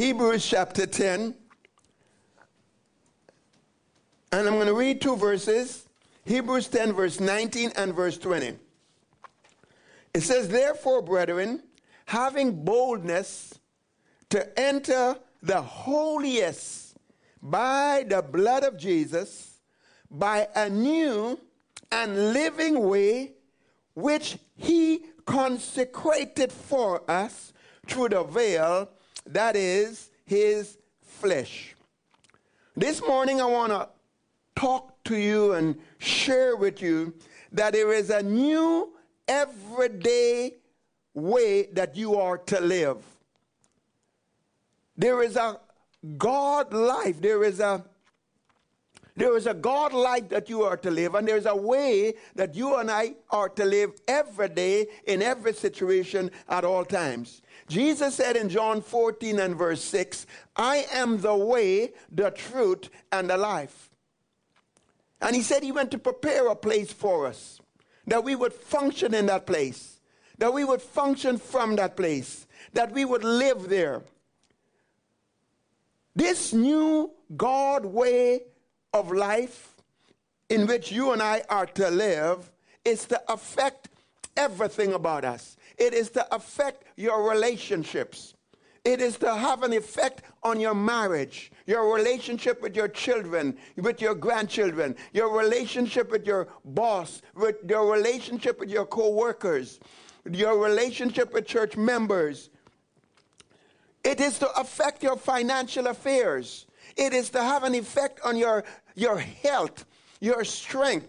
Hebrews chapter 10. And I'm going to read two verses Hebrews 10, verse 19 and verse 20. It says, Therefore, brethren, having boldness to enter the holiest by the blood of Jesus, by a new and living way which he consecrated for us through the veil that is his flesh. This morning, I want to talk to you and share with you that there is a new everyday way that you are to live. There is a God life. There is a there is a God life that you are to live, and there's a way that you and I are to live every day in every situation at all times. Jesus said in John 14 and verse 6, I am the way, the truth, and the life. And he said he went to prepare a place for us, that we would function in that place, that we would function from that place, that we would live there. This new God way of life in which you and I are to live is to affect everything about us. It is to affect your relationships. It is to have an effect on your marriage, your relationship with your children, with your grandchildren, your relationship with your boss, with your relationship with your co-workers, your relationship with church members. It is to affect your financial affairs. It is to have an effect on your, your health, your strength,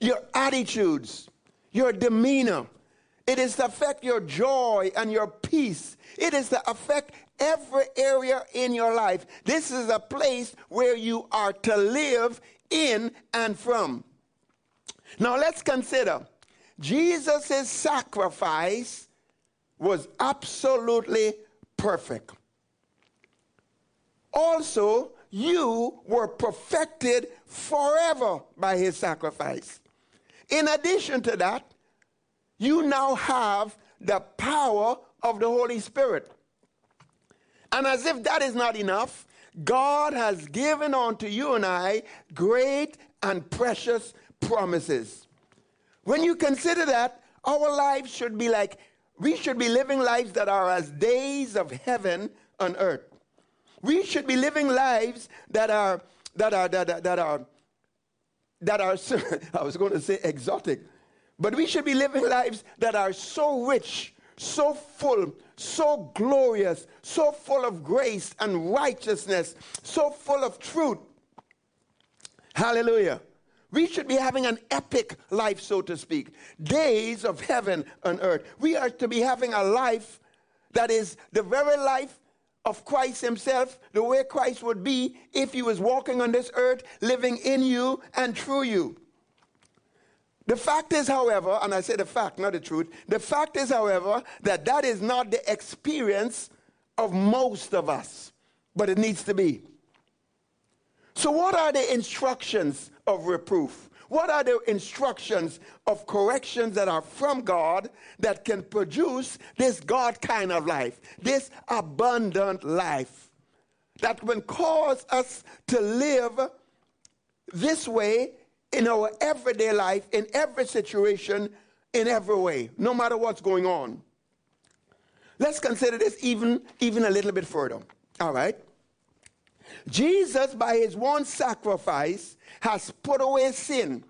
your attitudes, your demeanor. It is to affect your joy and your peace. It is to affect every area in your life. This is a place where you are to live in and from. Now let's consider Jesus' sacrifice was absolutely perfect. Also, you were perfected forever by his sacrifice. In addition to that, you now have the power of the Holy Spirit. And as if that is not enough, God has given unto you and I great and precious promises. When you consider that, our lives should be like, we should be living lives that are as days of heaven on earth. We should be living lives that are that are that are that are that are I was going to say exotic, but we should be living lives that are so rich, so full, so glorious, so full of grace and righteousness, so full of truth. Hallelujah. We should be having an epic life, so to speak. Days of heaven and earth. We are to be having a life that is the very life of Christ Himself, the way Christ would be if He was walking on this earth, living in you and through you. The fact is, however, and I say the fact, not the truth, the fact is, however, that that is not the experience of most of us, but it needs to be. So, what are the instructions of reproof? What are the instructions of corrections that are from God that can produce this God kind of life, this abundant life that can cause us to live this way in our everyday life, in every situation, in every way, no matter what's going on? Let's consider this even, even a little bit further. All right? Jesus, by his one sacrifice, has put away sin,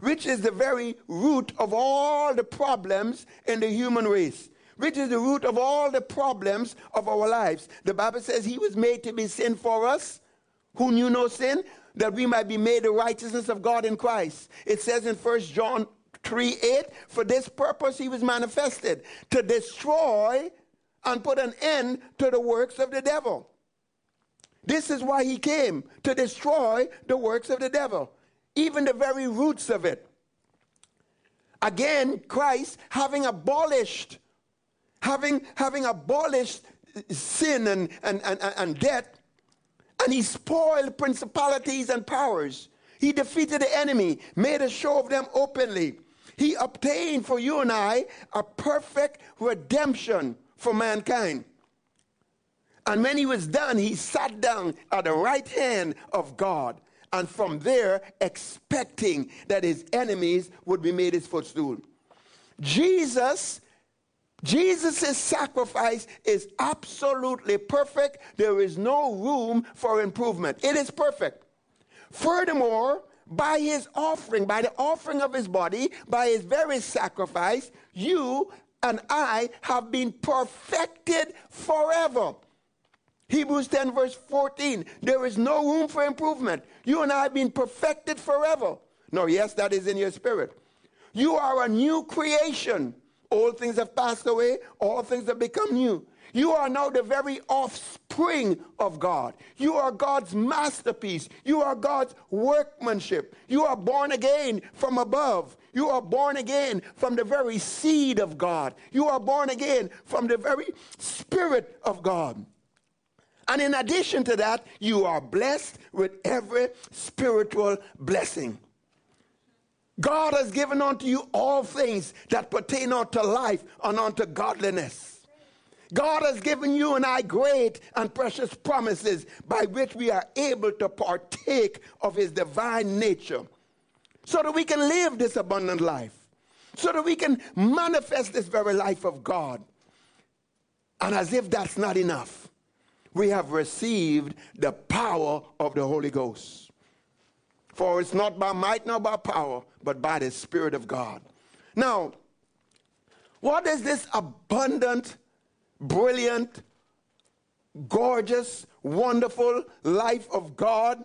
which is the very root of all the problems in the human race, which is the root of all the problems of our lives. The Bible says he was made to be sin for us, who knew no sin, that we might be made the righteousness of God in Christ. It says in 1 John 3 8, for this purpose he was manifested, to destroy and put an end to the works of the devil. This is why he came to destroy the works of the devil, even the very roots of it. Again, Christ, having abolished, having, having abolished sin and, and, and, and death, and he spoiled principalities and powers. He defeated the enemy, made a show of them openly. He obtained for you and I a perfect redemption for mankind. And when he was done, he sat down at the right hand of God. And from there, expecting that his enemies would be made his footstool. Jesus, Jesus' sacrifice is absolutely perfect. There is no room for improvement. It is perfect. Furthermore, by his offering, by the offering of his body, by his very sacrifice, you and I have been perfected forever. Hebrews 10, verse 14. There is no room for improvement. You and I have been perfected forever. No, yes, that is in your spirit. You are a new creation. All things have passed away, all things have become new. You are now the very offspring of God. You are God's masterpiece. You are God's workmanship. You are born again from above. You are born again from the very seed of God. You are born again from the very spirit of God. And in addition to that, you are blessed with every spiritual blessing. God has given unto you all things that pertain unto life and unto godliness. God has given you and I great and precious promises by which we are able to partake of his divine nature so that we can live this abundant life, so that we can manifest this very life of God. And as if that's not enough, we have received the power of the Holy Ghost. For it's not by might nor by power, but by the Spirit of God. Now, what is this abundant, brilliant, gorgeous, wonderful life of God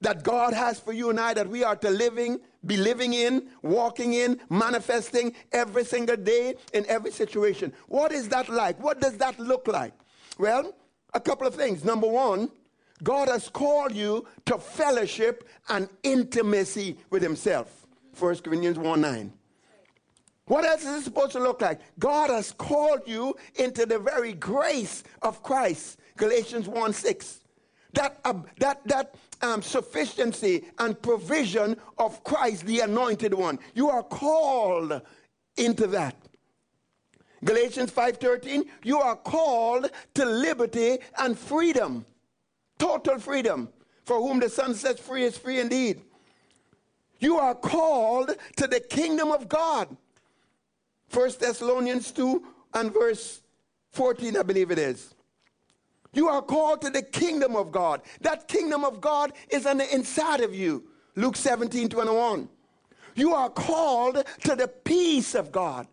that God has for you and I that we are to living, be living in, walking in, manifesting every single day in every situation? What is that like? What does that look like? Well, a couple of things. Number one, God has called you to fellowship and intimacy with Himself. 1 Corinthians 1 9. What else is it supposed to look like? God has called you into the very grace of Christ. Galatians 1 6. That, uh, that, that um, sufficiency and provision of Christ, the anointed one. You are called into that. Galatians 5:13, you are called to liberty and freedom. Total freedom. For whom the Son sets free is free indeed. You are called to the kingdom of God. 1 Thessalonians 2 and verse 14, I believe it is. You are called to the kingdom of God. That kingdom of God is on the inside of you. Luke 17, 21. You are called to the peace of God.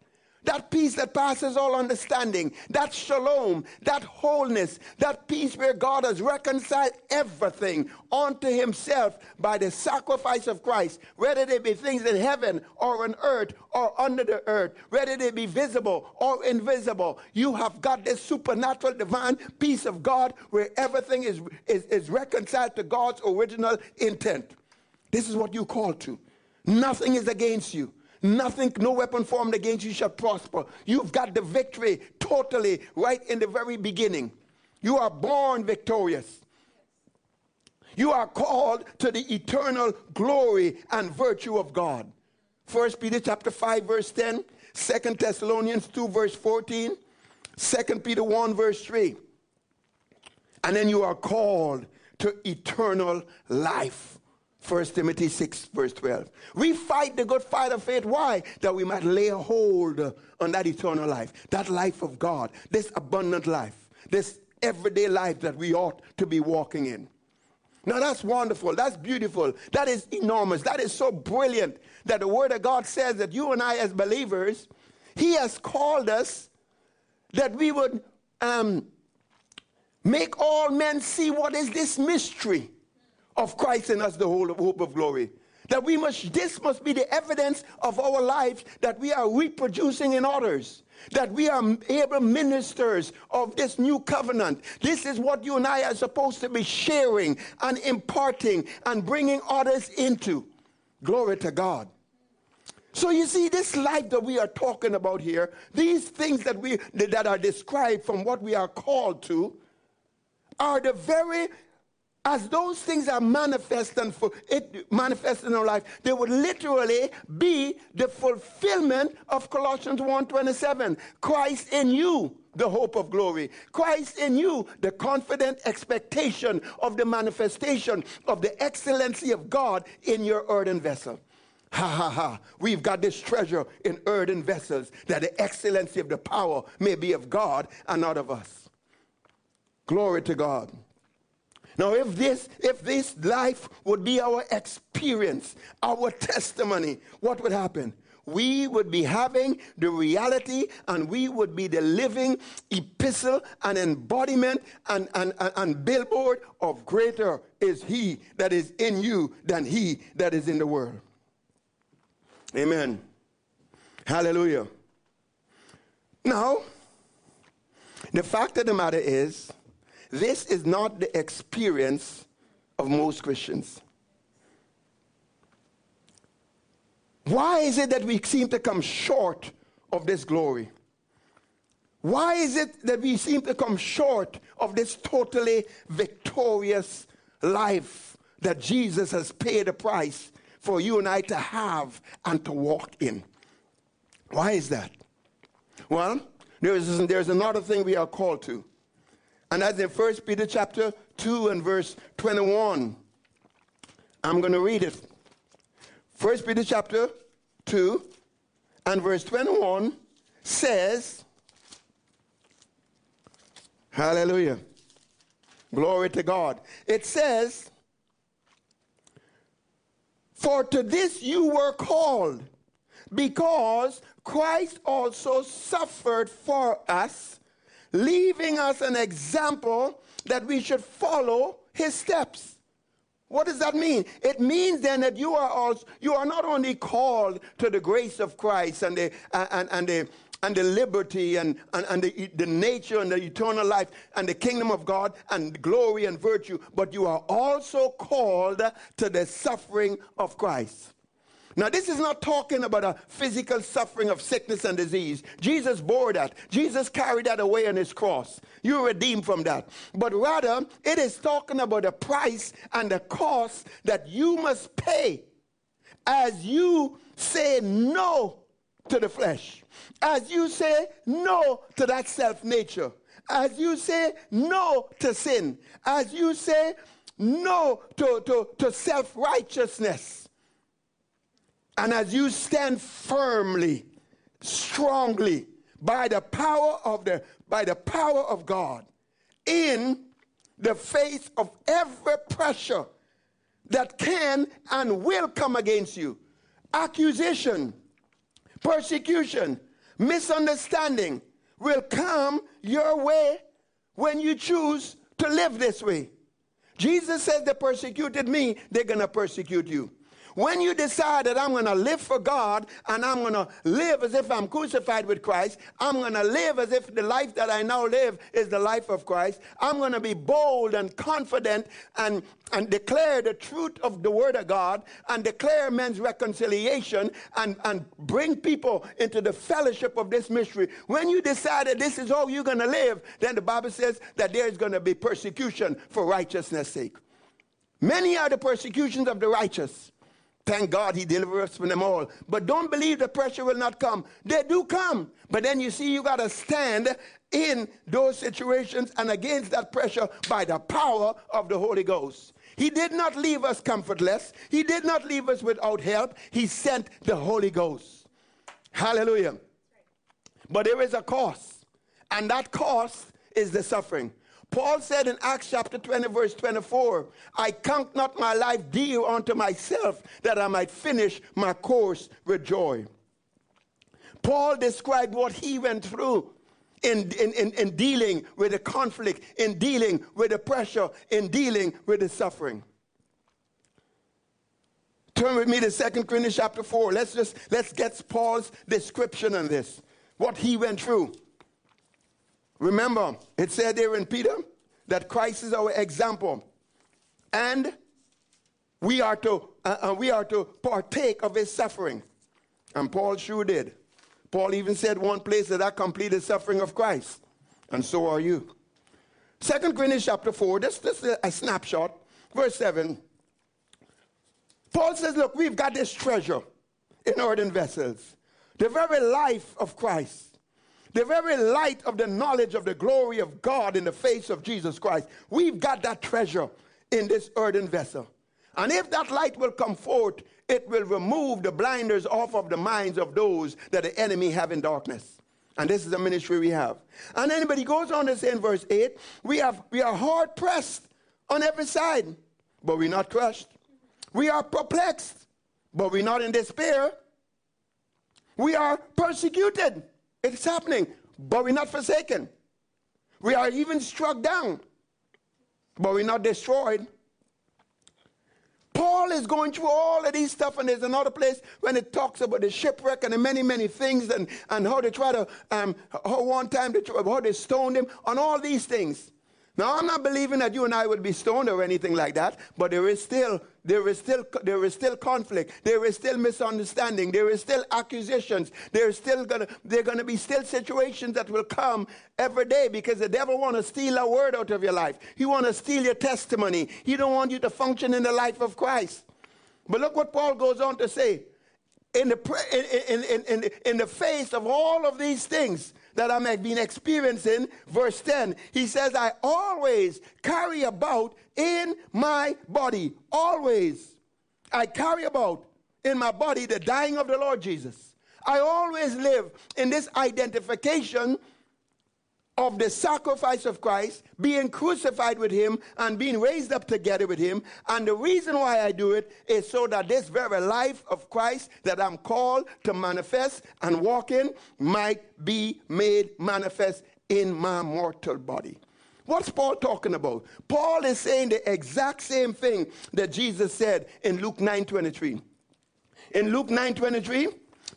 That peace that passes all understanding, that shalom, that wholeness, that peace where God has reconciled everything unto himself by the sacrifice of Christ, whether they be things in heaven or on earth or under the earth, whether they be visible or invisible. You have got this supernatural divine peace of God where everything is, is, is reconciled to God's original intent. This is what you call to. Nothing is against you. Nothing, no weapon formed against you shall prosper. You've got the victory totally right in the very beginning. You are born victorious. You are called to the eternal glory and virtue of God. 1 Peter chapter 5 verse 10, 2 Thessalonians 2 verse 14, 2 Peter 1 verse 3. And then you are called to eternal life. 1 Timothy 6, verse 12. We fight the good fight of faith. Why? That we might lay hold on that eternal life, that life of God, this abundant life, this everyday life that we ought to be walking in. Now that's wonderful. That's beautiful. That is enormous. That is so brilliant that the Word of God says that you and I, as believers, He has called us that we would um, make all men see what is this mystery of Christ in us, the whole hope of glory. That we must, this must be the evidence of our lives that we are reproducing in others. That we are able ministers of this new covenant. This is what you and I are supposed to be sharing and imparting and bringing others into. Glory to God. So you see, this life that we are talking about here, these things that we that are described from what we are called to, are the very as those things are manifest and for it manifest in our life, they would literally be the fulfillment of Colossians 1:27. Christ in you, the hope of glory. Christ in you, the confident expectation of the manifestation of the excellency of God in your earthen vessel. Ha ha ha. We've got this treasure in earthen vessels that the excellency of the power may be of God and not of us. Glory to God. Now, if this, if this life would be our experience, our testimony, what would happen? We would be having the reality and we would be the living epistle and embodiment and, and, and, and billboard of greater is he that is in you than he that is in the world. Amen. Hallelujah. Now, the fact of the matter is, this is not the experience of most Christians. Why is it that we seem to come short of this glory? Why is it that we seem to come short of this totally victorious life that Jesus has paid a price for you and I to have and to walk in? Why is that? Well, there is, there's another thing we are called to. And that's in 1 Peter chapter 2 and verse 21. I'm going to read it. 1 Peter chapter 2 and verse 21 says, Hallelujah. Glory to God. It says, For to this you were called, because Christ also suffered for us leaving us an example that we should follow his steps. What does that mean? It means then that you are also, you are not only called to the grace of Christ and the and, and the and the liberty and, and, and the, the nature and the eternal life and the kingdom of God and glory and virtue, but you are also called to the suffering of Christ. Now, this is not talking about a physical suffering of sickness and disease. Jesus bore that. Jesus carried that away on his cross. You're redeemed from that. But rather, it is talking about the price and the cost that you must pay as you say no to the flesh, as you say no to that self nature, as you say no to sin, as you say no to, to, to self righteousness and as you stand firmly, strongly, by the power of the by the power of God, in the face of every pressure that can and will come against you, accusation, persecution, misunderstanding will come your way when you choose to live this way. Jesus says They persecuted me, they're going to persecute you. When you decide that I'm going to live for God and I'm going to live as if I'm crucified with Christ, I'm going to live as if the life that I now live is the life of Christ. I'm going to be bold and confident and, and declare the truth of the Word of God and declare men's reconciliation and, and bring people into the fellowship of this mystery. When you decide that this is how you're going to live, then the Bible says that there's going to be persecution for righteousness' sake. Many are the persecutions of the righteous. Thank God he delivers us from them all. But don't believe the pressure will not come. They do come. But then you see, you got to stand in those situations and against that pressure by the power of the Holy Ghost. He did not leave us comfortless, He did not leave us without help. He sent the Holy Ghost. Hallelujah. But there is a cost, and that cost is the suffering. Paul said in Acts chapter 20, verse 24, I count not my life dear unto myself that I might finish my course with joy. Paul described what he went through in, in, in, in dealing with the conflict, in dealing with the pressure, in dealing with the suffering. Turn with me to 2 Corinthians chapter 4. Let's just let's get Paul's description on this. What he went through. Remember, it said there in Peter that Christ is our example. And we are to, uh, uh, we are to partake of his suffering. And Paul sure did. Paul even said one place that I completed suffering of Christ. And so are you. Second Corinthians chapter 4, this, this is a snapshot, verse 7. Paul says, Look, we've got this treasure in earthen vessels, the very life of Christ the very light of the knowledge of the glory of God in the face of Jesus Christ. We've got that treasure in this earthen vessel. And if that light will come forth, it will remove the blinders off of the minds of those that the enemy have in darkness. And this is the ministry we have. And anybody goes on to say in verse 8, we, have, we are hard pressed on every side, but we're not crushed. We are perplexed, but we're not in despair. We are persecuted. It's happening, but we're not forsaken. We are even struck down, but we're not destroyed. Paul is going through all of these stuff, and there's another place when it talks about the shipwreck and the many, many things, and, and how they try to, um, how one time they, how they stoned him, on all these things. Now, I'm not believing that you and I would be stoned or anything like that, but there is still, there is still, there is still conflict. There is still misunderstanding. There is still accusations. There is still gonna, there gonna be still situations that will come every day because the devil want to steal a word out of your life. He want to steal your testimony. He don't want you to function in the life of Christ. But look what Paul goes on to say. In the, in, in, in, in the face of all of these things, that I have been experiencing. Verse 10, he says, I always carry about in my body, always. I carry about in my body the dying of the Lord Jesus. I always live in this identification of the sacrifice of Christ, being crucified with him and being raised up together with him. And the reason why I do it is so that this very life of Christ that I'm called to manifest and walk in might be made manifest in my mortal body. What's Paul talking about? Paul is saying the exact same thing that Jesus said in Luke 9:23. In Luke 9:23,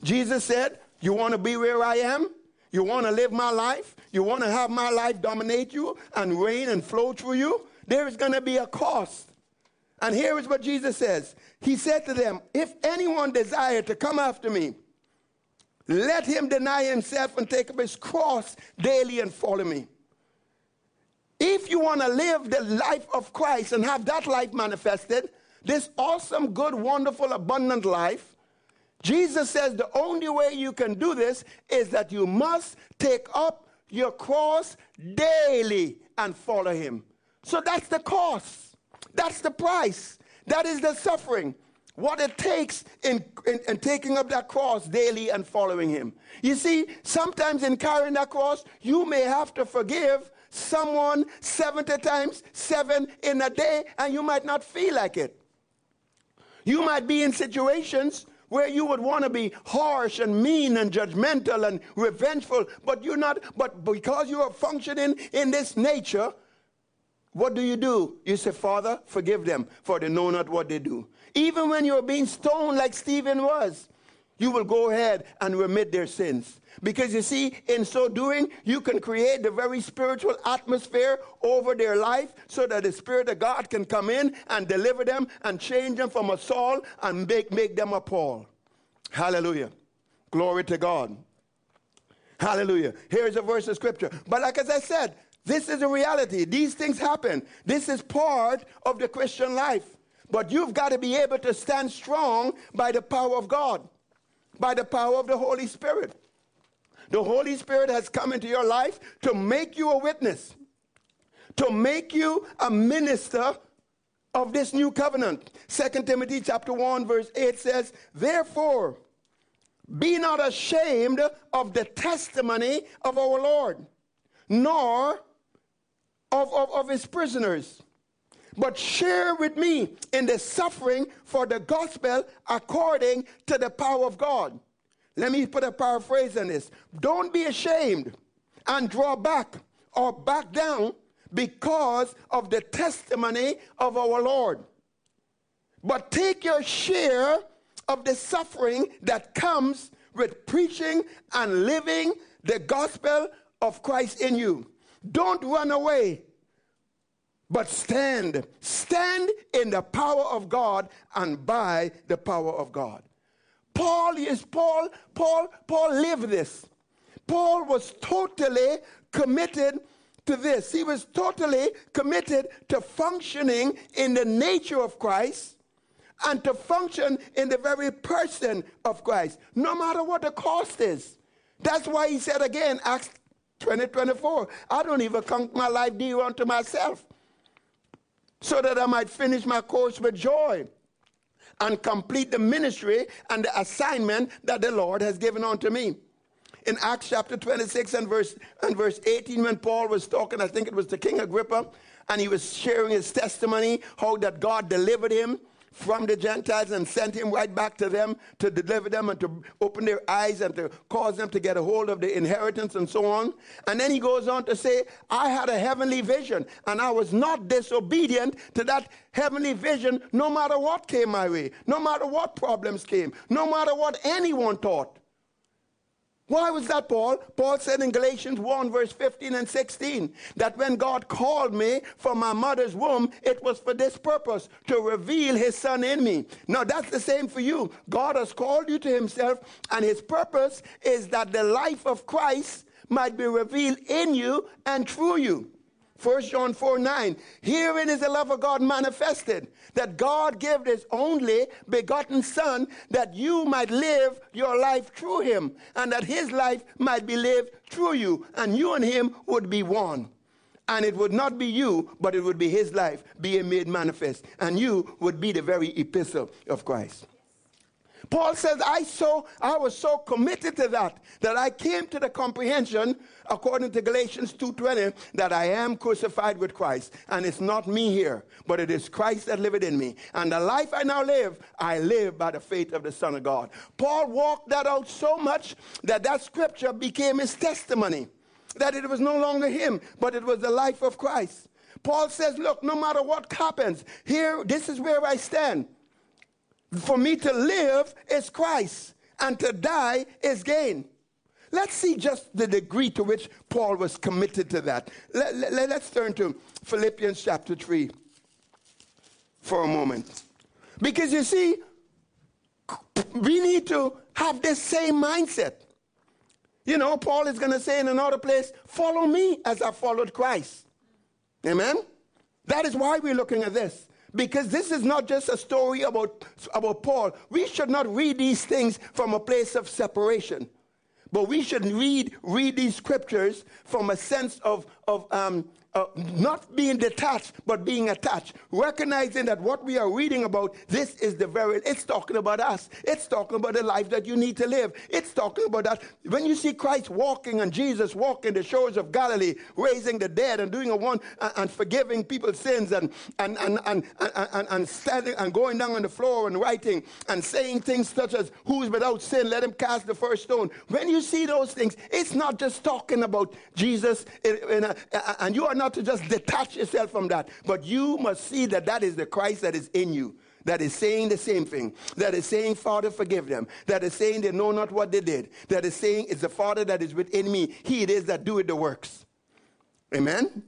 Jesus said, "You want to be where I am? You want to live my life? You want to have my life dominate you and reign and flow through you? There is going to be a cost. And here is what Jesus says He said to them, If anyone desire to come after me, let him deny himself and take up his cross daily and follow me. If you want to live the life of Christ and have that life manifested, this awesome, good, wonderful, abundant life, Jesus says the only way you can do this is that you must take up your cross daily and follow him. So that's the cost. That's the price. That is the suffering. What it takes in, in, in, taking up that cross daily and following him. You see, sometimes in carrying that cross, you may have to forgive someone 70 times 7 in a day, and you might not feel like it. You might be in situations where you would want to be harsh and mean and judgmental and revengeful, but you're not, but because you are functioning in this nature, what do you do? You say, Father, forgive them, for they know not what they do. Even when you're being stoned like Stephen was, you will go ahead and remit their sins. Because you see, in so doing, you can create the very spiritual atmosphere over their life so that the Spirit of God can come in and deliver them and change them from a Saul and make, make them a Paul. Hallelujah. Glory to God. Hallelujah. Here's a verse of scripture. But like as I said, this is a reality. These things happen. This is part of the Christian life. But you've got to be able to stand strong by the power of God, by the power of the Holy Spirit. The Holy Spirit has come into your life to make you a witness, to make you a minister of this new covenant. Second Timothy chapter 1 verse 8 says, "Therefore, be not ashamed of the testimony of our Lord, nor of, of, of his prisoners, but share with me in the suffering for the gospel according to the power of God. Let me put a paraphrase on this. Don't be ashamed and draw back or back down because of the testimony of our Lord. But take your share of the suffering that comes with preaching and living the gospel of Christ in you. Don't run away, but stand. Stand in the power of God and by the power of God. Paul is Paul, Paul, Paul lived this. Paul was totally committed to this. He was totally committed to functioning in the nature of Christ and to function in the very person of Christ, no matter what the cost is. That's why he said again, Acts 20, 24, I don't even count my life dear unto myself, so that I might finish my course with joy and complete the ministry and the assignment that the Lord has given unto me. In Acts chapter 26 and verse, and verse 18, when Paul was talking, I think it was to King Agrippa, and he was sharing his testimony, how that God delivered him from the Gentiles and sent him right back to them to deliver them and to open their eyes and to cause them to get a hold of the inheritance and so on. And then he goes on to say, I had a heavenly vision and I was not disobedient to that heavenly vision no matter what came my way, no matter what problems came, no matter what anyone thought. Why was that, Paul? Paul said in Galatians 1, verse 15 and 16, that when God called me from my mother's womb, it was for this purpose, to reveal his son in me. Now, that's the same for you. God has called you to himself, and his purpose is that the life of Christ might be revealed in you and through you. 1 John 4 9. Herein is the love of God manifested, that God gave his only begotten Son, that you might live your life through him, and that his life might be lived through you, and you and him would be one. And it would not be you, but it would be his life being made manifest. And you would be the very epistle of Christ. Paul says, I so I was so committed to that that I came to the comprehension, according to Galatians 2:20, that I am crucified with Christ. And it's not me here, but it is Christ that liveth in me. And the life I now live, I live by the faith of the Son of God. Paul walked that out so much that that scripture became his testimony. That it was no longer him, but it was the life of Christ. Paul says, Look, no matter what happens, here, this is where I stand. For me to live is Christ, and to die is gain. Let's see just the degree to which Paul was committed to that. Let, let, let's turn to Philippians chapter 3 for a moment. Because you see, we need to have this same mindset. You know, Paul is going to say in another place, follow me as I followed Christ. Amen? That is why we're looking at this because this is not just a story about, about Paul. We should not read these things from a place of separation, but we should read, read these scriptures from a sense of, of um, uh, not being detached, but being attached. Recognizing that what we are reading about, this is the very, it's talking about us. It's talking about the life that you need to live. It's talking about that. When you see Christ walking and Jesus walking the shores of Galilee, raising the dead and doing a one and, and forgiving people's sins and, and, and, and, and, and standing and going down on the floor and writing and saying things such as, Who's without sin, let him cast the first stone. When you see those things, it's not just talking about Jesus and you are not not to just detach yourself from that, but you must see that that is the Christ that is in you that is saying the same thing, that is saying, Father, forgive them, that is saying they know not what they did, that is saying, it's the Father that is within me. He it is that doeth the works. Amen?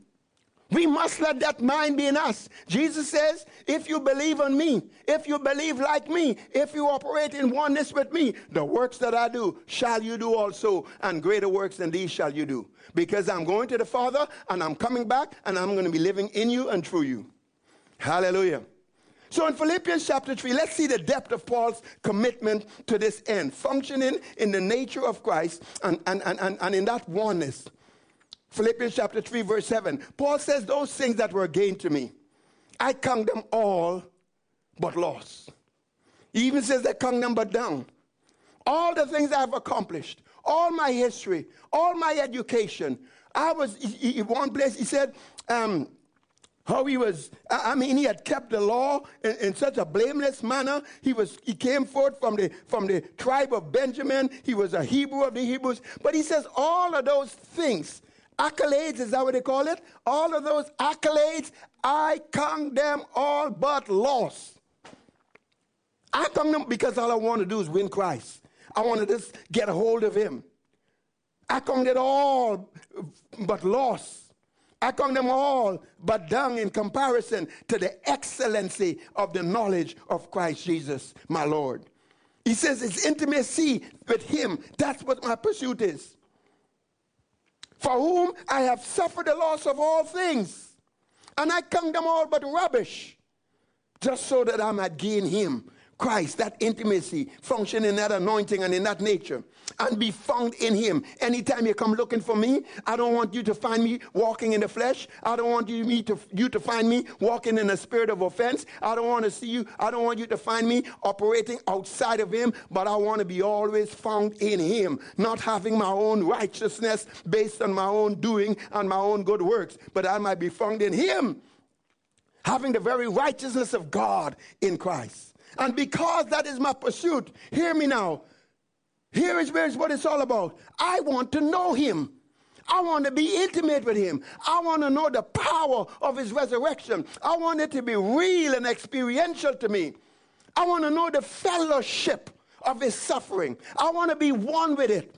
We must let that mind be in us. Jesus says, if you believe on me, if you believe like me, if you operate in oneness with me, the works that I do shall you do also, and greater works than these shall you do. Because I'm going to the Father, and I'm coming back, and I'm going to be living in you and through you. Hallelujah. So in Philippians chapter 3, let's see the depth of Paul's commitment to this end, functioning in the nature of Christ and, and, and, and, and in that oneness. Philippians chapter 3, verse 7. Paul says, Those things that were gained to me, I count them all but loss. He even says, I count them but down. All the things I've accomplished, all my history, all my education. I was, in one place, he said, um, how he was i mean he had kept the law in, in, such a blameless manner he was he came forth from the from the tribe of benjamin he was a hebrew of the hebrews but he says all of those things accolades, is that what they call it? All of those accolades, I count them all but loss. I count them because all I want to do is win Christ. I want to just get a hold of Him. I count it all but loss. I count them all but dung in comparison to the excellency of the knowledge of Christ Jesus, my Lord. He says it's intimacy with Him. That's what my pursuit is for whom I have suffered the loss of all things, and I count them all but rubbish, just so that I might gain him, Christ, that intimacy, function in that anointing and in that nature, and be found in Him. Anytime you come looking for me, I don't want you to find me walking in the flesh. I don't want you, me to, you to find me walking in a spirit of offense. I don't want to see you, I don't want you to find me operating outside of Him, but I want to be always found in Him, not having my own righteousness based on my own doing and my own good works, but I might be found in Him, having the very righteousness of God in Christ. And because that is my pursuit, hear me now. Here is what it's all about. I want to know him. I want to be intimate with him. I want to know the power of his resurrection. I want it to be real and experiential to me. I want to know the fellowship of his suffering. I want to be one with it.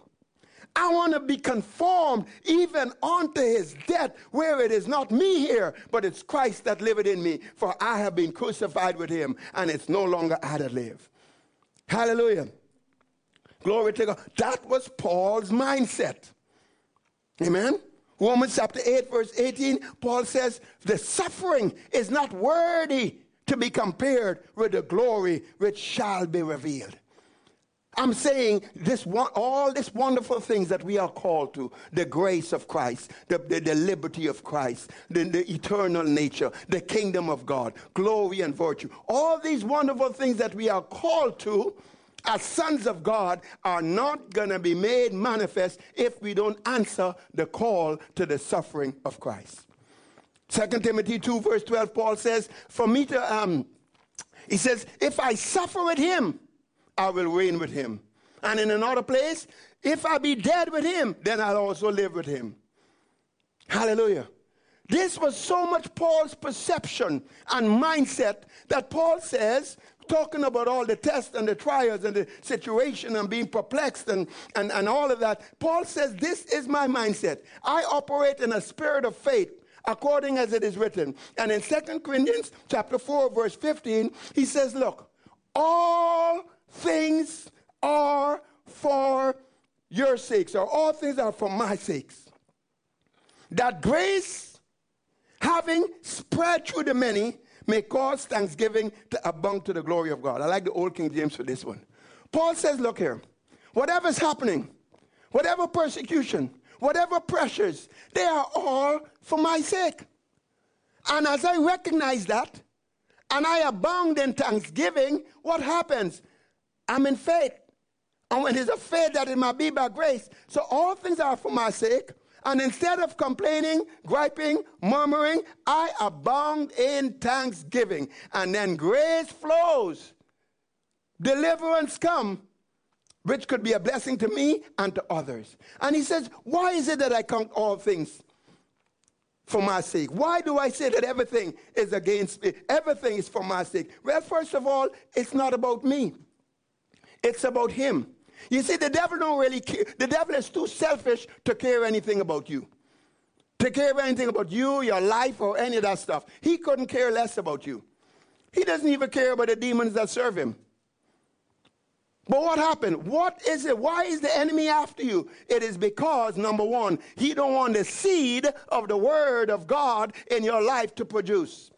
I want to be conformed even unto his death, where it is not me here, but it's Christ that liveth in me. For I have been crucified with him, and it's no longer I that live. Hallelujah. Glory to God. That was Paul's mindset. Amen. Romans chapter 8, verse 18, Paul says, The suffering is not worthy to be compared with the glory which shall be revealed. I'm saying this one, all these wonderful things that we are called to the grace of Christ, the, the, the liberty of Christ, the, the eternal nature, the kingdom of God, glory and virtue. All these wonderful things that we are called to as sons of God are not going to be made manifest if we don't answer the call to the suffering of Christ. 2 Timothy 2, verse 12, Paul says, For me to, um, he says, if I suffer with him, I will reign with him. And in another place, if I be dead with him, then I'll also live with him. Hallelujah. This was so much Paul's perception and mindset that Paul says, talking about all the tests and the trials and the situation and being perplexed and, and, and all of that, Paul says, This is my mindset. I operate in a spirit of faith according as it is written. And in 2 Corinthians chapter 4, verse 15, he says, Look, all things are for your sakes, or all things are for my sakes. That grace, having spread through the many, may cause thanksgiving to abound to the glory of God. I like the old King James for this one. Paul says, Look here, whatever's happening, whatever persecution, whatever pressures, they are all for my sake. And as I recognize that, and I abound in thanksgiving, what happens? I'm in faith. And when there's a faith that it might be by grace. So all things are for my sake. And instead of complaining, griping, murmuring, I abound in thanksgiving. And then grace flows. Deliverance come, which could be a blessing to me and to others. And he says, why is it that I count all things for my sake? Why do I say that everything is against me? Everything is for my sake. Well, first of all, it's not about me. It's about him. You see, the devil don't really care. The devil is too selfish to care anything about you. To care anything about you, your life, or any of that stuff. He couldn't care less about you. He doesn't even care about the demons that serve him. But what happened? What is it? Why is the enemy after you? It is because, number one, he don't want the seed of the word of God in your life to produce.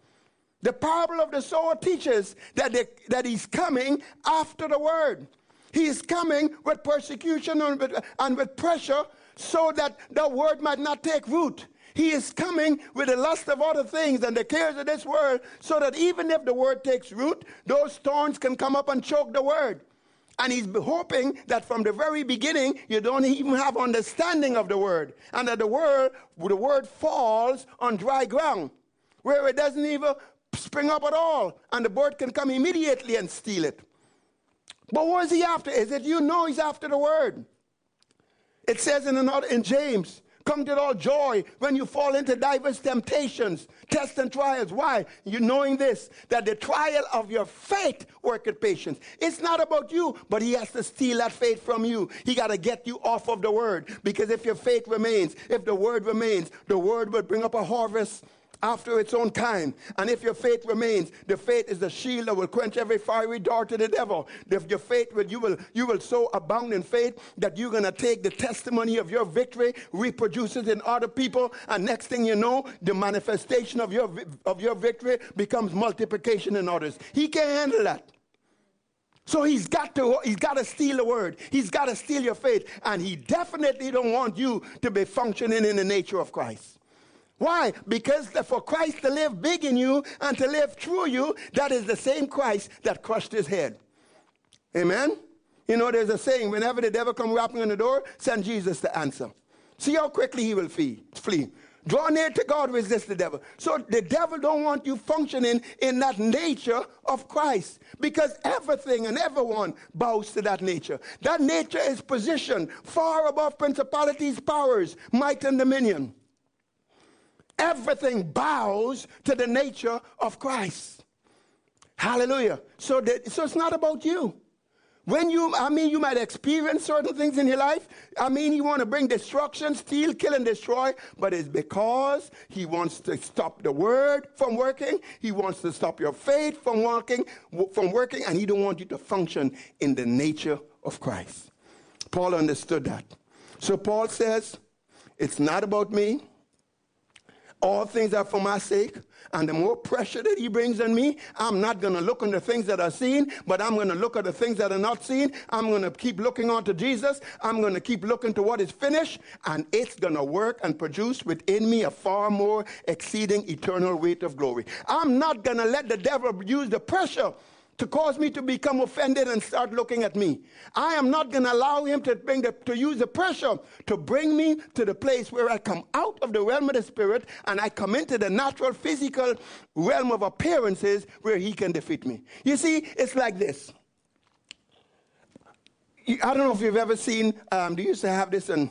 The parable of the sower teaches that, that he's coming after the word. He is coming with persecution and with, and with pressure so that the word might not take root. He is coming with the lust of other things and the cares of this world so that even if the word takes root, those thorns can come up and choke the word. And he's hoping that from the very beginning, you don't even have understanding of the word. And that the word, the word falls on dry ground where it doesn't even spring up at all, and the bird can come immediately and steal it. But what is he after? Is it you know he's after the word? It says in another in James, come to all joy when you fall into diverse temptations, tests and trials. Why? You knowing this, that the trial of your faith worketh patience. It's not about you, but he has to steal that faith from you. He got to get you off of the word. Because if your faith remains, if the word remains, the word will bring up a harvest after its own kind. And if your faith remains, the faith is the shield that will quench every fiery dart of the devil. If your faith will, you will, you will so abound in faith that you're going to take the testimony of your victory, reproduce it in other people, and next thing you know, the manifestation of your, of your victory becomes multiplication in others. He can't handle that. So he's got to he's got to steal the word. He's got to steal your faith, and he definitely don't want you to be functioning in the nature of Christ. Why? Because for Christ to live big in you and to live through you, that is the same Christ that crushed his head. Amen. You know, there's a saying: whenever the devil come rapping on the door, send Jesus to answer. See how quickly he will flee. Flee. Draw near to God, resist the devil. So the devil don't want you functioning in that nature of Christ because everything and everyone bows to that nature. That nature is positioned far above principalities, powers, might, and dominion. Everything bows to the nature of Christ. Hallelujah. So, that, so it's not about you. When you, I mean, you might experience certain things in your life. I mean, you want to bring destruction, steal, kill, and destroy, but it's because he wants to stop the word from working. He wants to stop your faith from working, from working, and he don't want you to function in the nature of Christ. Paul understood that. So Paul says, it's not about me. All things are for my sake. And the more pressure that he brings on me, I'm not going to look on the things that are seen, but I'm going to look at the things that are not seen. I'm going to keep looking on to Jesus. I'm going to keep looking to what is finished, and it's going to work and produce within me a far more exceeding eternal weight of glory. I'm not going to let the devil use the pressure to cause me to become offended and start looking at me. I am not going to allow him to bring the, to use the pressure to bring me to the place where I come out of the realm of the spirit and I come into the natural physical realm of appearances where he can defeat me. You see, it's like this. I don't know if you've ever seen, um, they used to have this in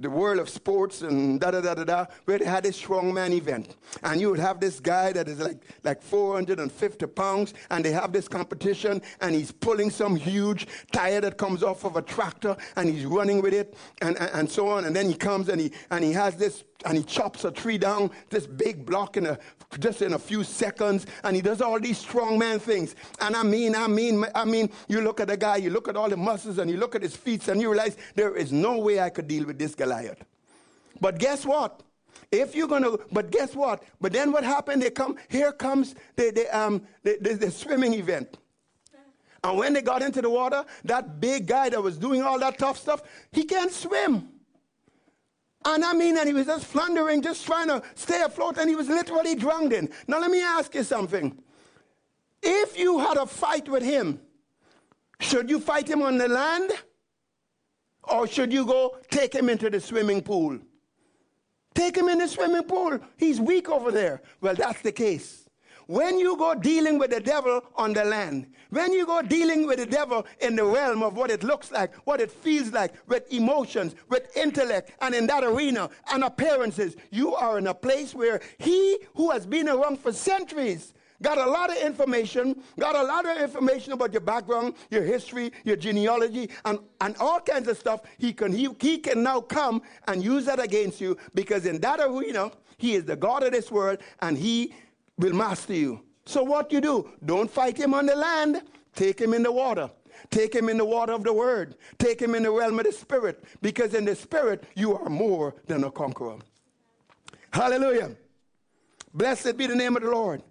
the world of sports and da da da da da, where they had a strongman event. And you would have this guy that is like, like 450 pounds, and they have this competition, and he's pulling some huge tire that comes off of a tractor, and he's running with it, and, and, and so on. And then he comes and he, and he has this and he chops a tree down, this big block in a just in a few seconds, and he does all these strongman things. And I mean, I mean, I mean, you look at the guy, you look at all the muscles, and you look at his feet, and you realize there is no way I could deal with this Goliath. But guess what? If you're gonna, but guess what? But then what happened? They come. Here comes the the um the, the, the swimming event. And when they got into the water, that big guy that was doing all that tough stuff, he can't swim. And I mean, and he was just floundering, just trying to stay afloat, and he was literally drowned in. Now, let me ask you something. If you had a fight with him, should you fight him on the land? Or should you go take him into the swimming pool? Take him in the swimming pool. He's weak over there. Well, that's the case. When you go dealing with the devil on the land, when you go dealing with the devil in the realm of what it looks like, what it feels like, with emotions, with intellect, and in that arena and appearances, you are in a place where he who has been around for centuries got a lot of information, got a lot of information about your background, your history, your genealogy, and, and all kinds of stuff. He can, he, he can now come and use that against you because in that arena, he is the God of this world and he will master you. So what you do? Don't fight him on the land. Take him in the water. Take him in the water of the word. Take him in the realm of the spirit. Because in the spirit, you are more than a conqueror. Hallelujah. Blessed be the name of the Lord.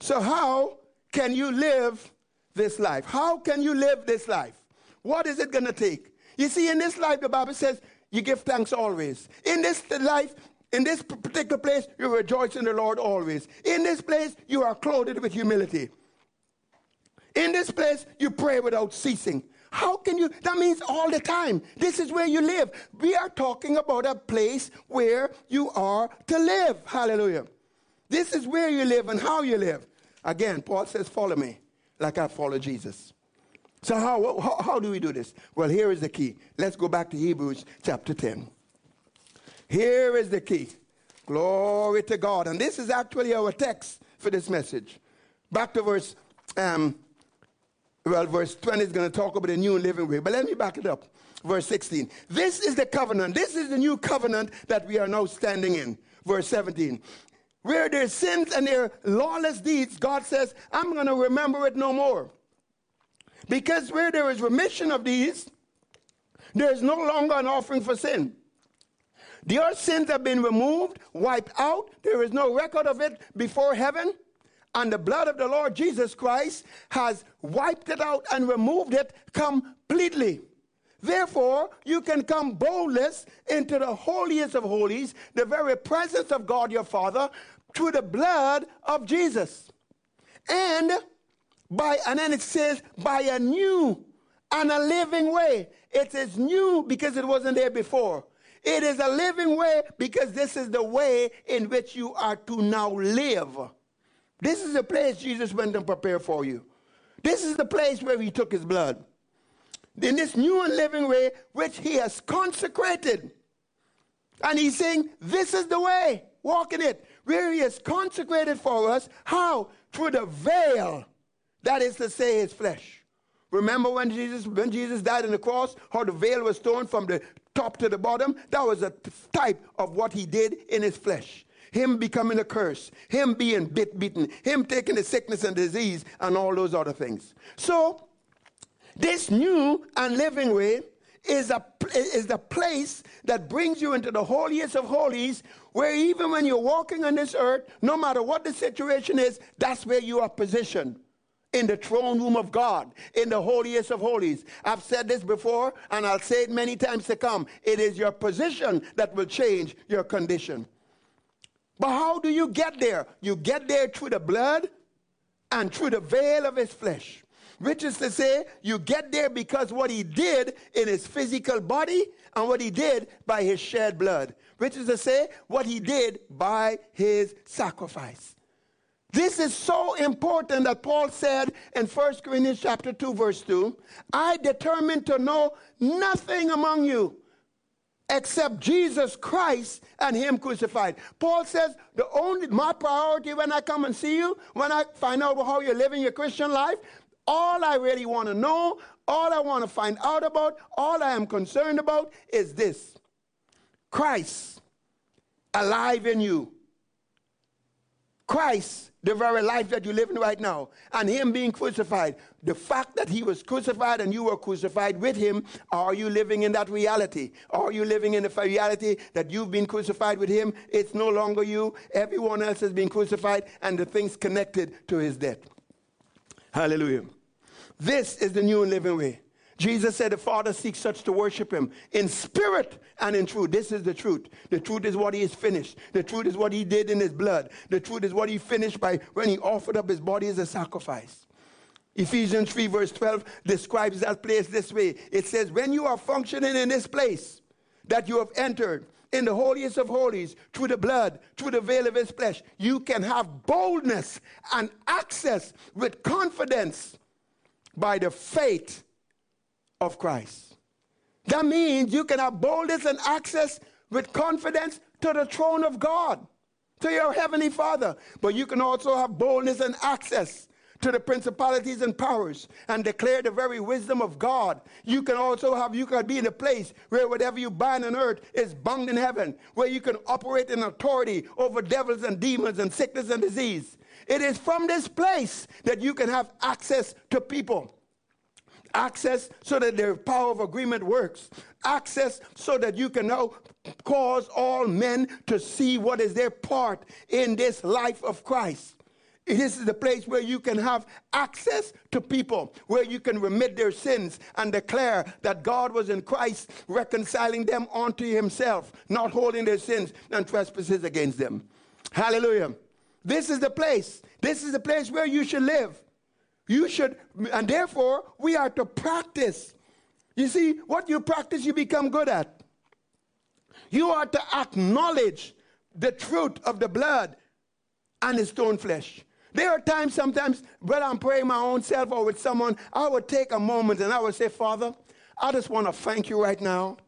So, how can you live this life? How can you live this life? What is it going to take? You see, in this life, the Bible says you give thanks always. In this life, in this particular place, you rejoice in the Lord always. In this place, you are clothed with humility. In this place, you pray without ceasing. How can you? That means all the time. This is where you live. We are talking about a place where you are to live. Hallelujah. This is where you live and how you live. Again, Paul says, Follow me like I follow Jesus. So, how, how, how do we do this? Well, here is the key. Let's go back to Hebrews chapter 10. Here is the key. Glory to God. And this is actually our text for this message. Back to verse, um, well, verse 20 is going to talk about the new living way. But let me back it up. Verse 16. This is the covenant. This is the new covenant that we are now standing in. Verse 17. Where there's sins and their lawless deeds, God says, I'm going to remember it no more. Because where there is remission of these, there is no longer an offering for sin. Their sins have been removed, wiped out. There is no record of it before heaven. And the blood of the Lord Jesus Christ has wiped it out and removed it completely. Therefore, you can come boldless into the holiest of holies, the very presence of God your Father, through the blood of Jesus. And by, and then it says, by a new and a living way. It is new because it wasn't there before. It is a living way because this is the way in which you are to now live. This is the place Jesus went and prepared for you. This is the place where he took his blood. In this new and living way, which he has consecrated. And he's saying, This is the way, walk in it, where he has consecrated for us. How? Through the veil, that is to say, his flesh. Remember when Jesus, when Jesus died on the cross, how the veil was torn from the top to the bottom? That was a type of what he did in his flesh. Him becoming a curse, him being bit beaten, him taking the sickness and disease, and all those other things. So, this new and living way is, a, is the place that brings you into the holiest of holies, where even when you're walking on this earth, no matter what the situation is, that's where you are positioned in the throne room of God, in the holiest of holies. I've said this before, and I'll say it many times to come. It is your position that will change your condition. But how do you get there? You get there through the blood and through the veil of his flesh. Which is to say, you get there because what he did in his physical body and what he did by his shed blood. Which is to say, what he did by his sacrifice. This is so important that Paul said in 1 Corinthians chapter 2 verse 2, I determined to know nothing among you except Jesus Christ and him crucified. Paul says the only my priority when I come and see you, when I find out how you're living your Christian life, all I really want to know, all I want to find out about, all I am concerned about is this. Christ alive in you. Christ the very life that you're living right now, and Him being crucified. The fact that He was crucified and you were crucified with Him, are you living in that reality? Are you living in the reality that you've been crucified with Him? It's no longer you. Everyone else has been crucified, and the things connected to His death. Hallelujah. This is the new living way. Jesus said the Father seeks such to worship him in spirit and in truth. This is the truth. The truth is what he has finished. The truth is what he did in his blood. The truth is what he finished by when he offered up his body as a sacrifice. Ephesians 3, verse 12 describes that place this way. It says, When you are functioning in this place that you have entered, in the holiest of holies, through the blood, through the veil of his flesh, you can have boldness and access with confidence by the faith of Christ. That means you can have boldness and access with confidence to the throne of God, to your heavenly Father. But you can also have boldness and access to the principalities and powers and declare the very wisdom of God. You can also have, you can be in a place where whatever you bind on earth is bound in heaven, where you can operate in authority over devils and demons and sickness and disease. It is from this place that you can have access to people access so that the power of agreement works, access so that you can now cause all men to see what is their part in this life of Christ. This is the place where you can have access to people, where you can remit their sins and declare that God was in Christ reconciling them unto himself, not holding their sins and trespasses against them. Hallelujah. This is the place. This is the place where you should live. You should, and therefore, we are to practice. You see, what you practice, you become good at. You are to acknowledge the truth of the blood and the stone flesh. There are times, sometimes, when I'm praying my own self or with someone, I would take a moment and I would say, Father, I just want to thank you right now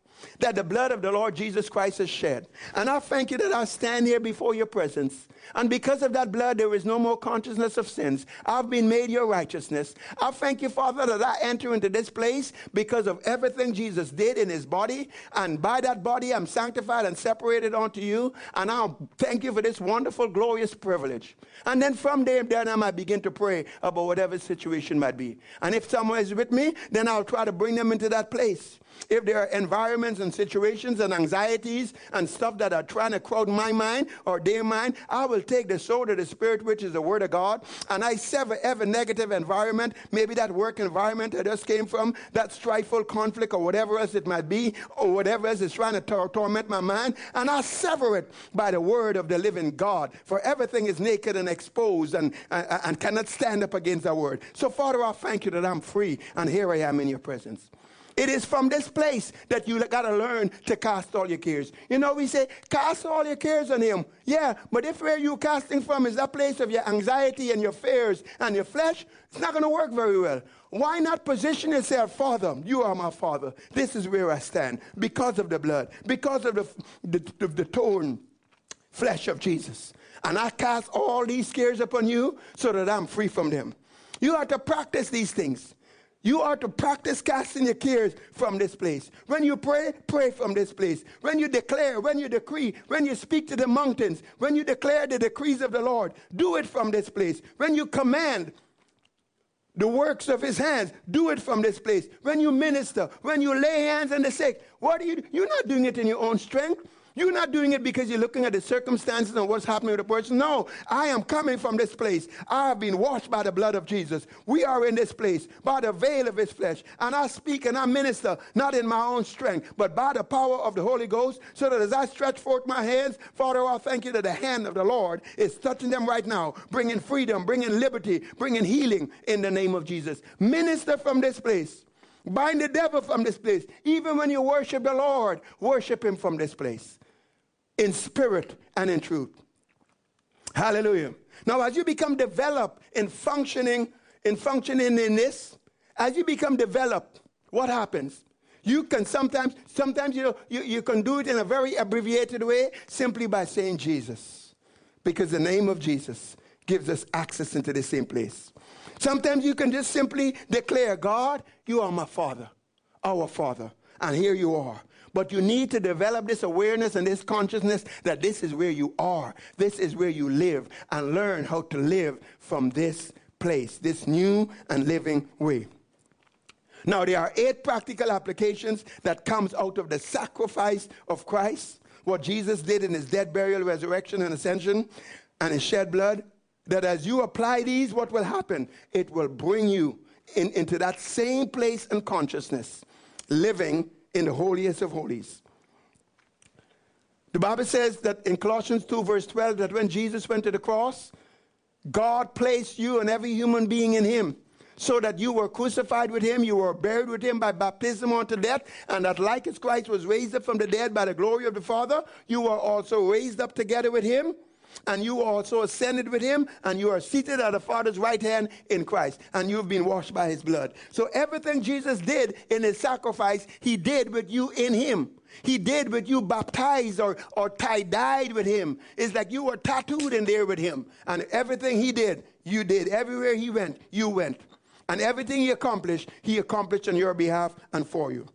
that the blood of the Lord Jesus Christ is shed. And I thank you that I stand here before your presence. And because of that blood, there is no more consciousness of sins. I've been made your righteousness. I thank you, Father, that I enter into this place because of everything Jesus did in his body. And by that body, I'm sanctified and separated unto you. And I thank you for this wonderful, glorious privilege. And then from there, then I might begin to pray about whatever situation might be. And if someone is with me, then I'll try to bring them into that place. If there are environments and situations and anxieties and stuff that are trying to crowd my mind or their mind, I will take the sword of the Spirit, which is the Word of God, and I sever every negative environment, maybe that work environment I just came from, that strifeful conflict or whatever else it might be, or whatever else is trying to tor- torment my mind, and I sever it by the Word of the living God. For everything is naked and exposed and, and, and cannot stand up against the Word. So, Father, I thank you that I'm free, and here I am in your presence. It is from this place that you got to learn to cast all your cares. You know, we say, cast all your cares on him. Yeah, but if where you're casting from is that place of your anxiety and your fears and your flesh, it's not going to work very well. Why not position yourself, Father? You are my Father. This is where I stand because of the blood, because of the, the, the, the torn flesh of Jesus. And I cast all these cares upon you so that I'm free from them. You are to practice these things. You are to practice casting your cares from this place. When you pray, pray from this place. When you declare, when you decree, when you speak to the mountains, when you declare the decrees of the Lord, do it from this place. When you command the works of his hands, do it from this place. When you minister, when you lay hands on the sick, what are you? You're not doing it in your own strength. You're not doing it because you're looking at the circumstances and what's happening with the person. No, I am coming from this place. I have been washed by the blood of Jesus. We are in this place by the veil of his flesh. And I speak and I minister not in my own strength, but by the power of the Holy Ghost, so that as I stretch forth my hands, Father, I thank you that the hand of the Lord is touching them right now, bringing freedom, bringing liberty, bringing healing in the name of Jesus. Minister from this place. Bind the devil from this place. Even when you worship the Lord, worship him from this place in spirit and in truth. Hallelujah. Now, as you become developed in functioning, in functioning in this, as you become developed, what happens? You can sometimes, sometimes you know, you, you can do it in a very abbreviated way simply by saying Jesus. Because the name of Jesus gives us access into the same place. Sometimes you can just simply declare, God, you are my Father, our Father, and here you are. But you need to develop this awareness and this consciousness that this is where you are, this is where you live, and learn how to live from this place, this new and living way. Now, there are eight practical applications that comes out of the sacrifice of Christ, what Jesus did in his death, burial, resurrection, and ascension, and his shed blood. That as you apply these, what will happen? It will bring you in, into that same place and consciousness, living in the holiest of holies. The Bible says that in Colossians 2, verse 12, that when Jesus went to the cross, God placed you and every human being in him so that you were crucified with him, you were buried with him by baptism unto death, and that like as Christ was raised up from the dead by the glory of the Father, you were also raised up together with him and you also ascended with him, and you are seated at the Father's right hand in Christ, and you've been washed by his blood. So everything Jesus did in his sacrifice, he did with you in him. He did with you baptized or, or tie-dyed with him. It's like you were tattooed in there with him. And everything he did, you did. Everywhere he went, you went. And everything he accomplished, he accomplished on your behalf and for you.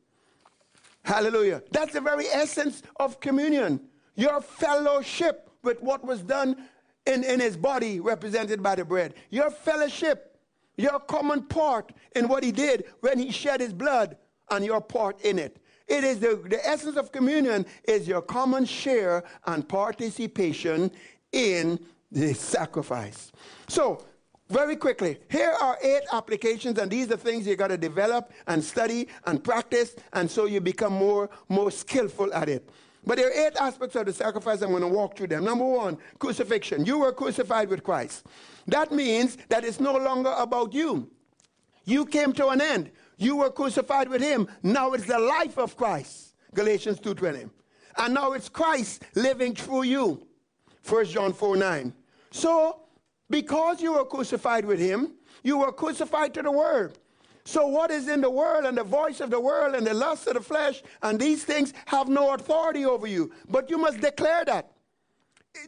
Hallelujah. That's the very essence of communion. Your fellowship with what was done in, in his body, represented by the bread. Your fellowship, your common part in what he did when he shed his blood, and your part in it. It is the, the essence of communion is your common share and participation in the sacrifice. So, very quickly, here are eight applications, and these are things you got to develop and study and practice, and so you become more, more skillful at it. But there are eight aspects of the sacrifice. I'm going to walk through them. Number one, crucifixion. You were crucified with Christ. That means that it's no longer about you. You came to an end. You were crucified with him. Now it's the life of Christ. Galatians 2.20. And now it's Christ living through you. 1 John 4 9. So, because you were crucified with him, you were crucified to the world. So, what is in the world and the voice of the world and the lust of the flesh and these things have no authority over you. But you must declare that.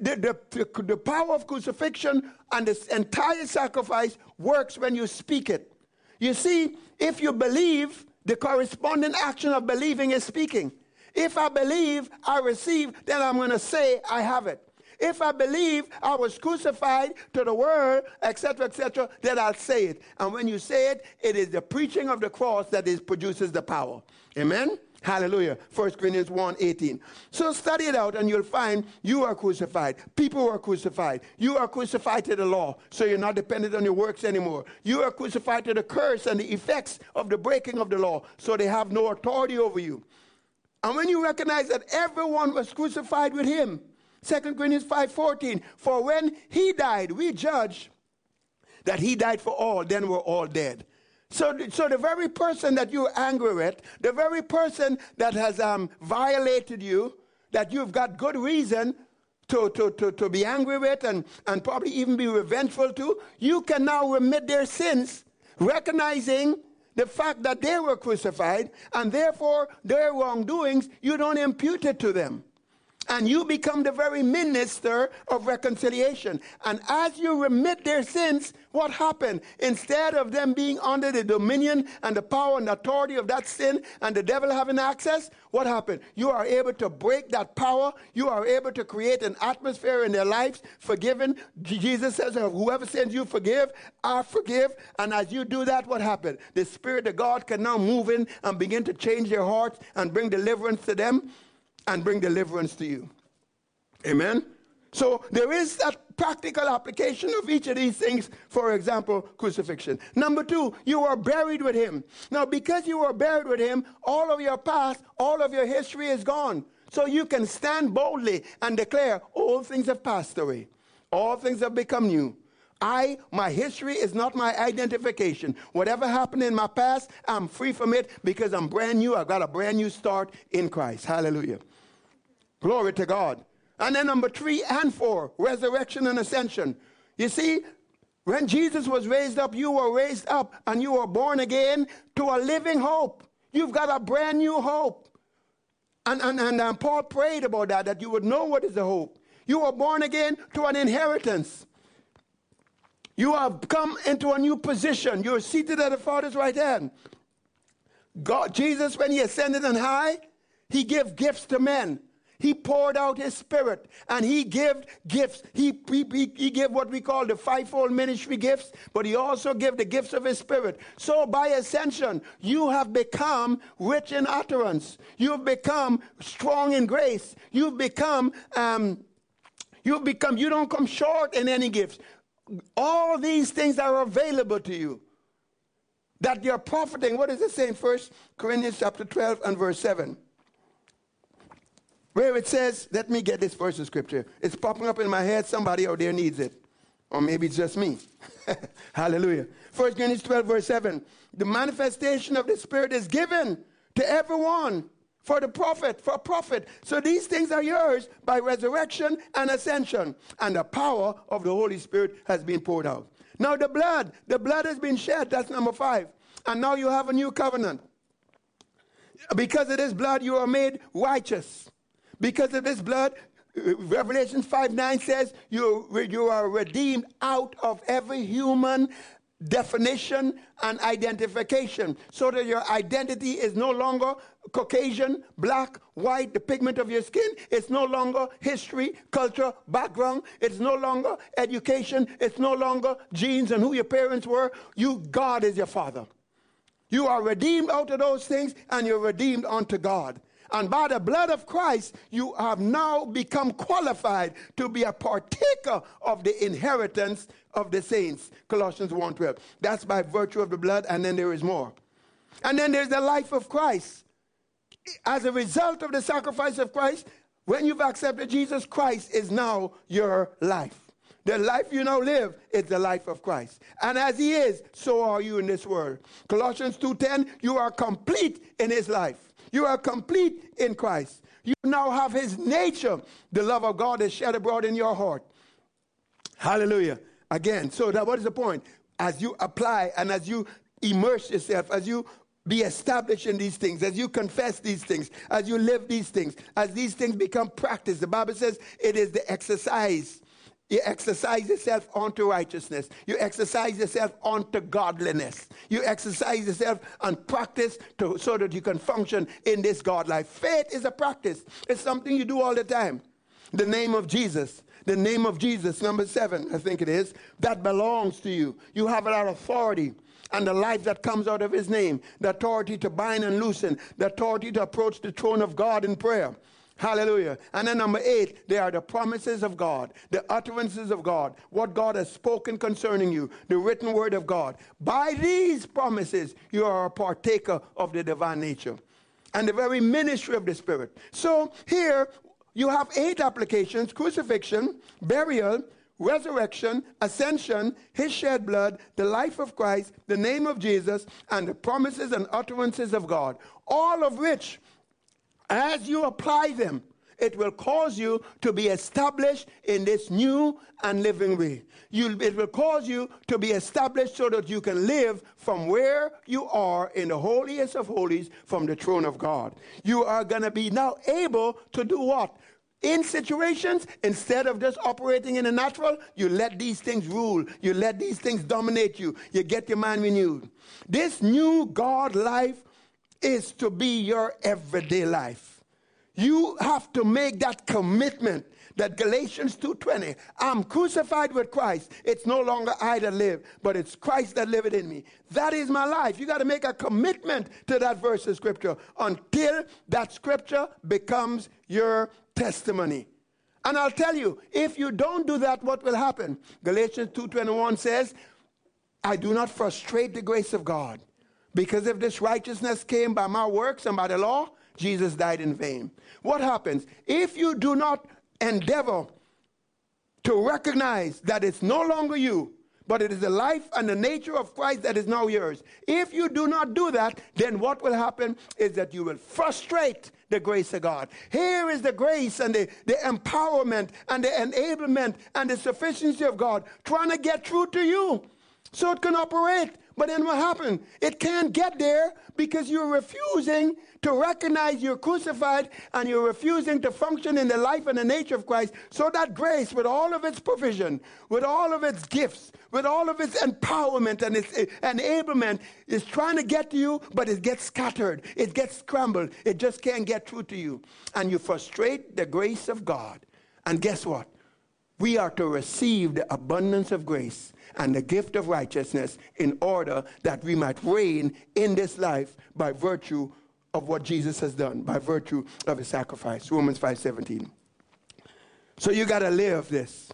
The, the, the power of crucifixion and this entire sacrifice works when you speak it. You see, if you believe, the corresponding action of believing is speaking. If I believe, I receive, then I'm going to say, I have it. If I believe I was crucified to the world, etc., etc., then I'll say it. And when you say it, it is the preaching of the cross that is, produces the power. Amen? Hallelujah. 1 Corinthians 1 18. So study it out and you'll find you are crucified. People are crucified. You are crucified to the law, so you're not dependent on your works anymore. You are crucified to the curse and the effects of the breaking of the law, so they have no authority over you. And when you recognize that everyone was crucified with him, 2 Corinthians 5:14, for when he died, we judge that he died for all, then we're all dead. So, so the very person that you're angry with, the very person that has um, violated you, that you've got good reason to, to, to, to be angry with and, and probably even be revengeful to, you can now remit their sins, recognizing the fact that they were crucified, and therefore their wrongdoings, you don't impute it to them and you become the very minister of reconciliation. And as you remit their sins, what happened? Instead of them being under the dominion and the power and authority of that sin and the devil having access, what happened? You are able to break that power. You are able to create an atmosphere in their lives, forgiven. Jesus says, uh, Whoever sins you forgive, I forgive. And as you do that, what happened? The Spirit of God can now move in and begin to change their hearts and bring deliverance to them and bring deliverance to you. Amen? So there is that practical application of each of these things, for example, crucifixion. Number two, you are buried with him. Now, because you are buried with him, all of your past, all of your history is gone. So you can stand boldly and declare, all things have passed away. All things have become new. I, my history is not my identification. Whatever happened in my past, I'm free from it because I'm brand new. I've got a brand new start in Christ. Hallelujah. Glory to God. And then number three and four, resurrection and ascension. You see, when Jesus was raised up, you were raised up and you were born again to a living hope. You've got a brand new hope. And, and, and um, Paul prayed about that, that you would know what is the hope. You were born again to an inheritance. You have come into a new position. You're seated at the Father's right hand. God, Jesus, when he ascended on high, he gave gifts to men. He poured out his spirit and he gave gifts. He, he, he gave what we call the fivefold ministry gifts, but he also gave the gifts of his spirit. So by ascension, you have become rich in utterance. You've become strong in grace. You've become, um, you've become, you don't come short in any gifts. All these things are available to you that you're profiting. What is it saying? First Corinthians chapter 12 and verse 7 where it says, let me get this verse of scripture. It's popping up in my head. Somebody out there needs it. Or maybe it's just me. Hallelujah. 1 Corinthians 12, verse 7. The manifestation of the Spirit is given to everyone for the prophet, for profit. So these things are yours by resurrection and ascension. And the power of the Holy Spirit has been poured out. Now the blood, the blood has been shed. That's number five. And now you have a new covenant. Because of this blood, you are made righteous. Because of his blood, uh, Revelation 5 9 says, you, you are redeemed out of every human definition and identification so that your identity is no longer Caucasian, black, white, the pigment of your skin. It's no longer history, culture, background. It's no longer education. It's no longer genes and who your parents were. You, God is your father. You are redeemed out of those things and you're redeemed unto God. And by the blood of Christ, you have now become qualified to be a partaker of the inheritance of the saints. Colossians 1:12. That's by virtue of the blood, and then there is more. And then there's the life of Christ. As a result of the sacrifice of Christ, when you've accepted Jesus, Christ is now your life. The life you now live is the life of Christ. And as he is, so are you in this world. Colossians 2:10, you are complete in his life. You are complete in Christ. You now have his nature. The love of God is shed abroad in your heart. Hallelujah. Again, so that what is the point? As you apply and as you immerse yourself, as you be established in these things, as you confess these things, as you live these things, as these things become practice. The Bible says it is the exercise you exercise yourself onto righteousness. You exercise yourself onto godliness. You exercise yourself and practice to, so that you can function in this God life. Faith is a practice, it's something you do all the time. The name of Jesus, the name of Jesus, number seven, I think it is, that belongs to you. You have that authority. and the life that comes out of his name, the authority to bind and loosen, the authority to approach the throne of God in prayer. Hallelujah. And then number eight, they are the promises of God, the utterances of God, what God has spoken concerning you, the written word of God. By these promises, you are a partaker of the divine nature and the very ministry of the Spirit. So here you have eight applications crucifixion, burial, resurrection, ascension, his shed blood, the life of Christ, the name of Jesus, and the promises and utterances of God, all of which as you apply them, it will cause you to be established in this new and living way. You, it will cause you to be established so that you can live from where you are in the holiest of holies from the throne of God. You are going to be now able to do what? In situations, instead of just operating in the natural, you let these things rule. You let these things dominate you. You get your mind renewed. This new God life is to be your everyday life. You have to make that commitment that Galatians 2:20, I'm crucified with Christ. It's no longer I that live, but it's Christ that liveth in me. That is my life. You got to make a commitment to that verse of scripture until that scripture becomes your testimony. And I'll tell you, if you don't do that, what will happen? Galatians 2:21 says, I do not frustrate the grace of God. Because if this righteousness came by my works and by the law, Jesus died in vain. What happens? If you do not endeavor to recognize that it's no longer you, but it is the life and the nature of Christ that is now yours. If you do not do that, then what will happen is that you will frustrate the grace of God. Here is the grace and the, the empowerment and the enablement and the sufficiency of God trying to get through to you so it can operate. But then what happened? It can't get there because you're refusing to recognize you're crucified and you're refusing to function in the life and the nature of Christ. So that grace, with all of its provision, with all of its gifts, with all of its empowerment and its eh, enablement, is trying to get to you, but it gets scattered. It gets scrambled. It just can't get through to you. And you frustrate the grace of God. And guess what? We are to receive the abundance of grace and the gift of righteousness in order that we might reign in this life by virtue of what Jesus has done, by virtue of his sacrifice. Romans 5:17. So you got to live this.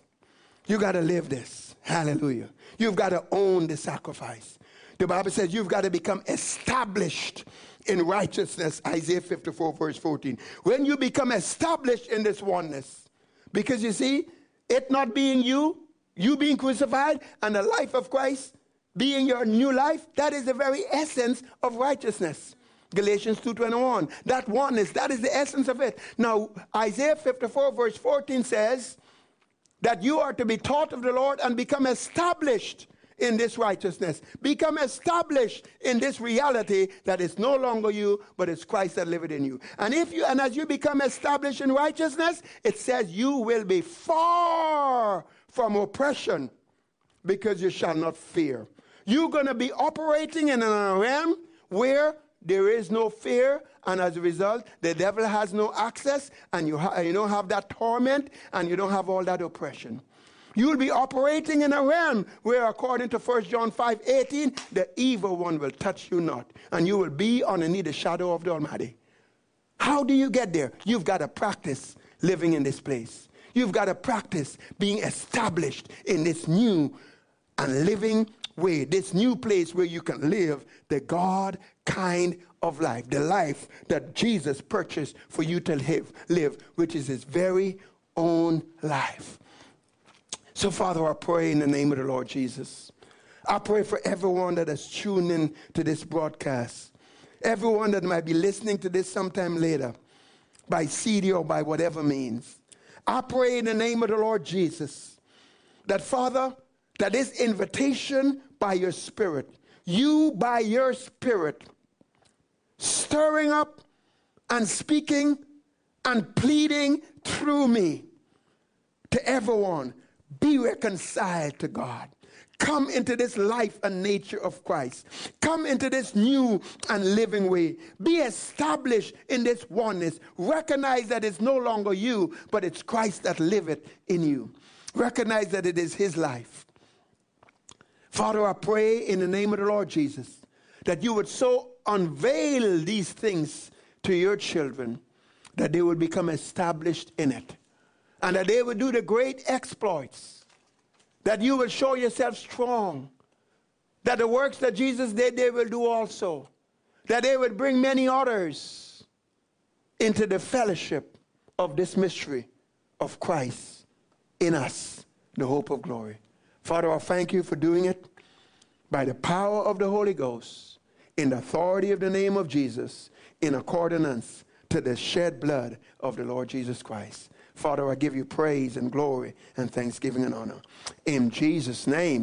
You got to live this. Hallelujah. You've got to own the sacrifice. The Bible says you've got to become established in righteousness, Isaiah 54, verse 14. When you become established in this oneness, because you see, it not being you, you being crucified and the life of Christ being your new life, that is the very essence of righteousness. Galatians 2:21. That oneness, that is the essence of it. Now, Isaiah 54 verse 14 says that you are to be taught of the Lord and become established in this righteousness. Become established in this reality that it's no longer you, but it's Christ that liveth in you. And if you and as you become established in righteousness, it says you will be far from oppression because you shall not fear. You're going to be operating in a realm where there is no fear, and as a result, the devil has no access, and you, ha- you don't have that torment, and you don't have all that oppression. You'll be operating in a realm where, according to 1 John 5 18, the evil one will touch you not, and you will be underneath the shadow of the Almighty. How do you get there? You've got to practice living in this place. You've got to practice being established in this new and living way, this new place where you can live the God kind of life, the life that Jesus purchased for you to live, live, which is his very own life. So, Father, I pray in the name of the Lord Jesus. I pray for everyone that has tuned in to this broadcast, everyone that might be listening to this sometime later by CD or by whatever means. I pray in the name of the Lord Jesus that, Father, that this invitation by your Spirit, you by your Spirit, stirring up and speaking and pleading through me to everyone, be reconciled to God. Come into this life and nature of Christ. Come into this new and living way. Be established in this oneness. Recognize that it's no longer you, but it's Christ that liveth in you. Recognize that it is His life. Father, I pray in the name of the Lord Jesus that you would so unveil these things to your children that they would become established in it and that they will do the great exploits, that you will show yourself strong, that the works that Jesus did, they will do also, that they would bring many others into the fellowship of this mystery of Christ in us, the hope of glory. Father, I thank you for doing it by the power of the Holy Ghost, in the authority of the name of Jesus, in accordance to the shed blood of the Lord Jesus Christ. Father, I give you praise and glory and thanksgiving and honor. In Jesus' name,